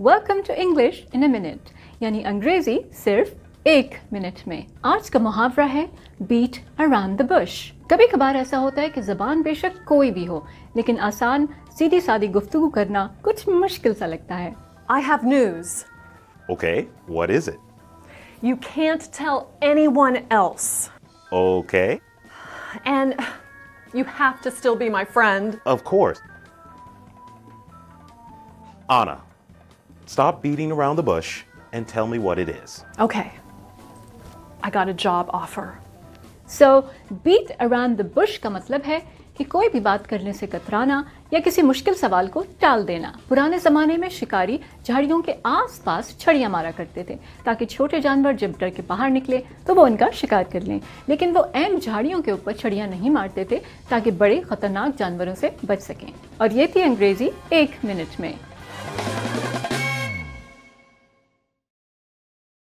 Welcome to English in a minute یعنی انگریزی صرف ایک منٹ میں آج کا محاورہ ہے بیٹ اراؤنڈ دا بش کبھی کبھار ایسا ہوتا ہے کہ زبان بے شک کوئی بھی ہو لیکن آسان سیدھی سادی گفتگو کرنا کچھ مشکل سا لگتا ہے I have news. Okay, what is it? You can't tell anyone else. Okay, And you have to still be my friend. of course. Anna, stop beating around the bush and tell me what it is. Okay. I got a job offer. So beat around the bush کا مطلب ہے کہ کوئی بھی بات کرنے سے کترانا یا کسی مشکل سوال کو ٹال دینا پرانے زمانے میں شکاری جھاڑیوں کے آس پاس چھڑیاں مارا کرتے تھے تاکہ چھوٹے جانور جب ڈر کے باہر نکلے تو وہ ان کا شکار کر لیں لیکن وہ اہم جھاڑیوں کے اوپر چھڑیاں نہیں مارتے تھے تاکہ بڑے خطرناک جانوروں سے بچ سکیں اور یہ تھی انگریزی ایک منٹ میں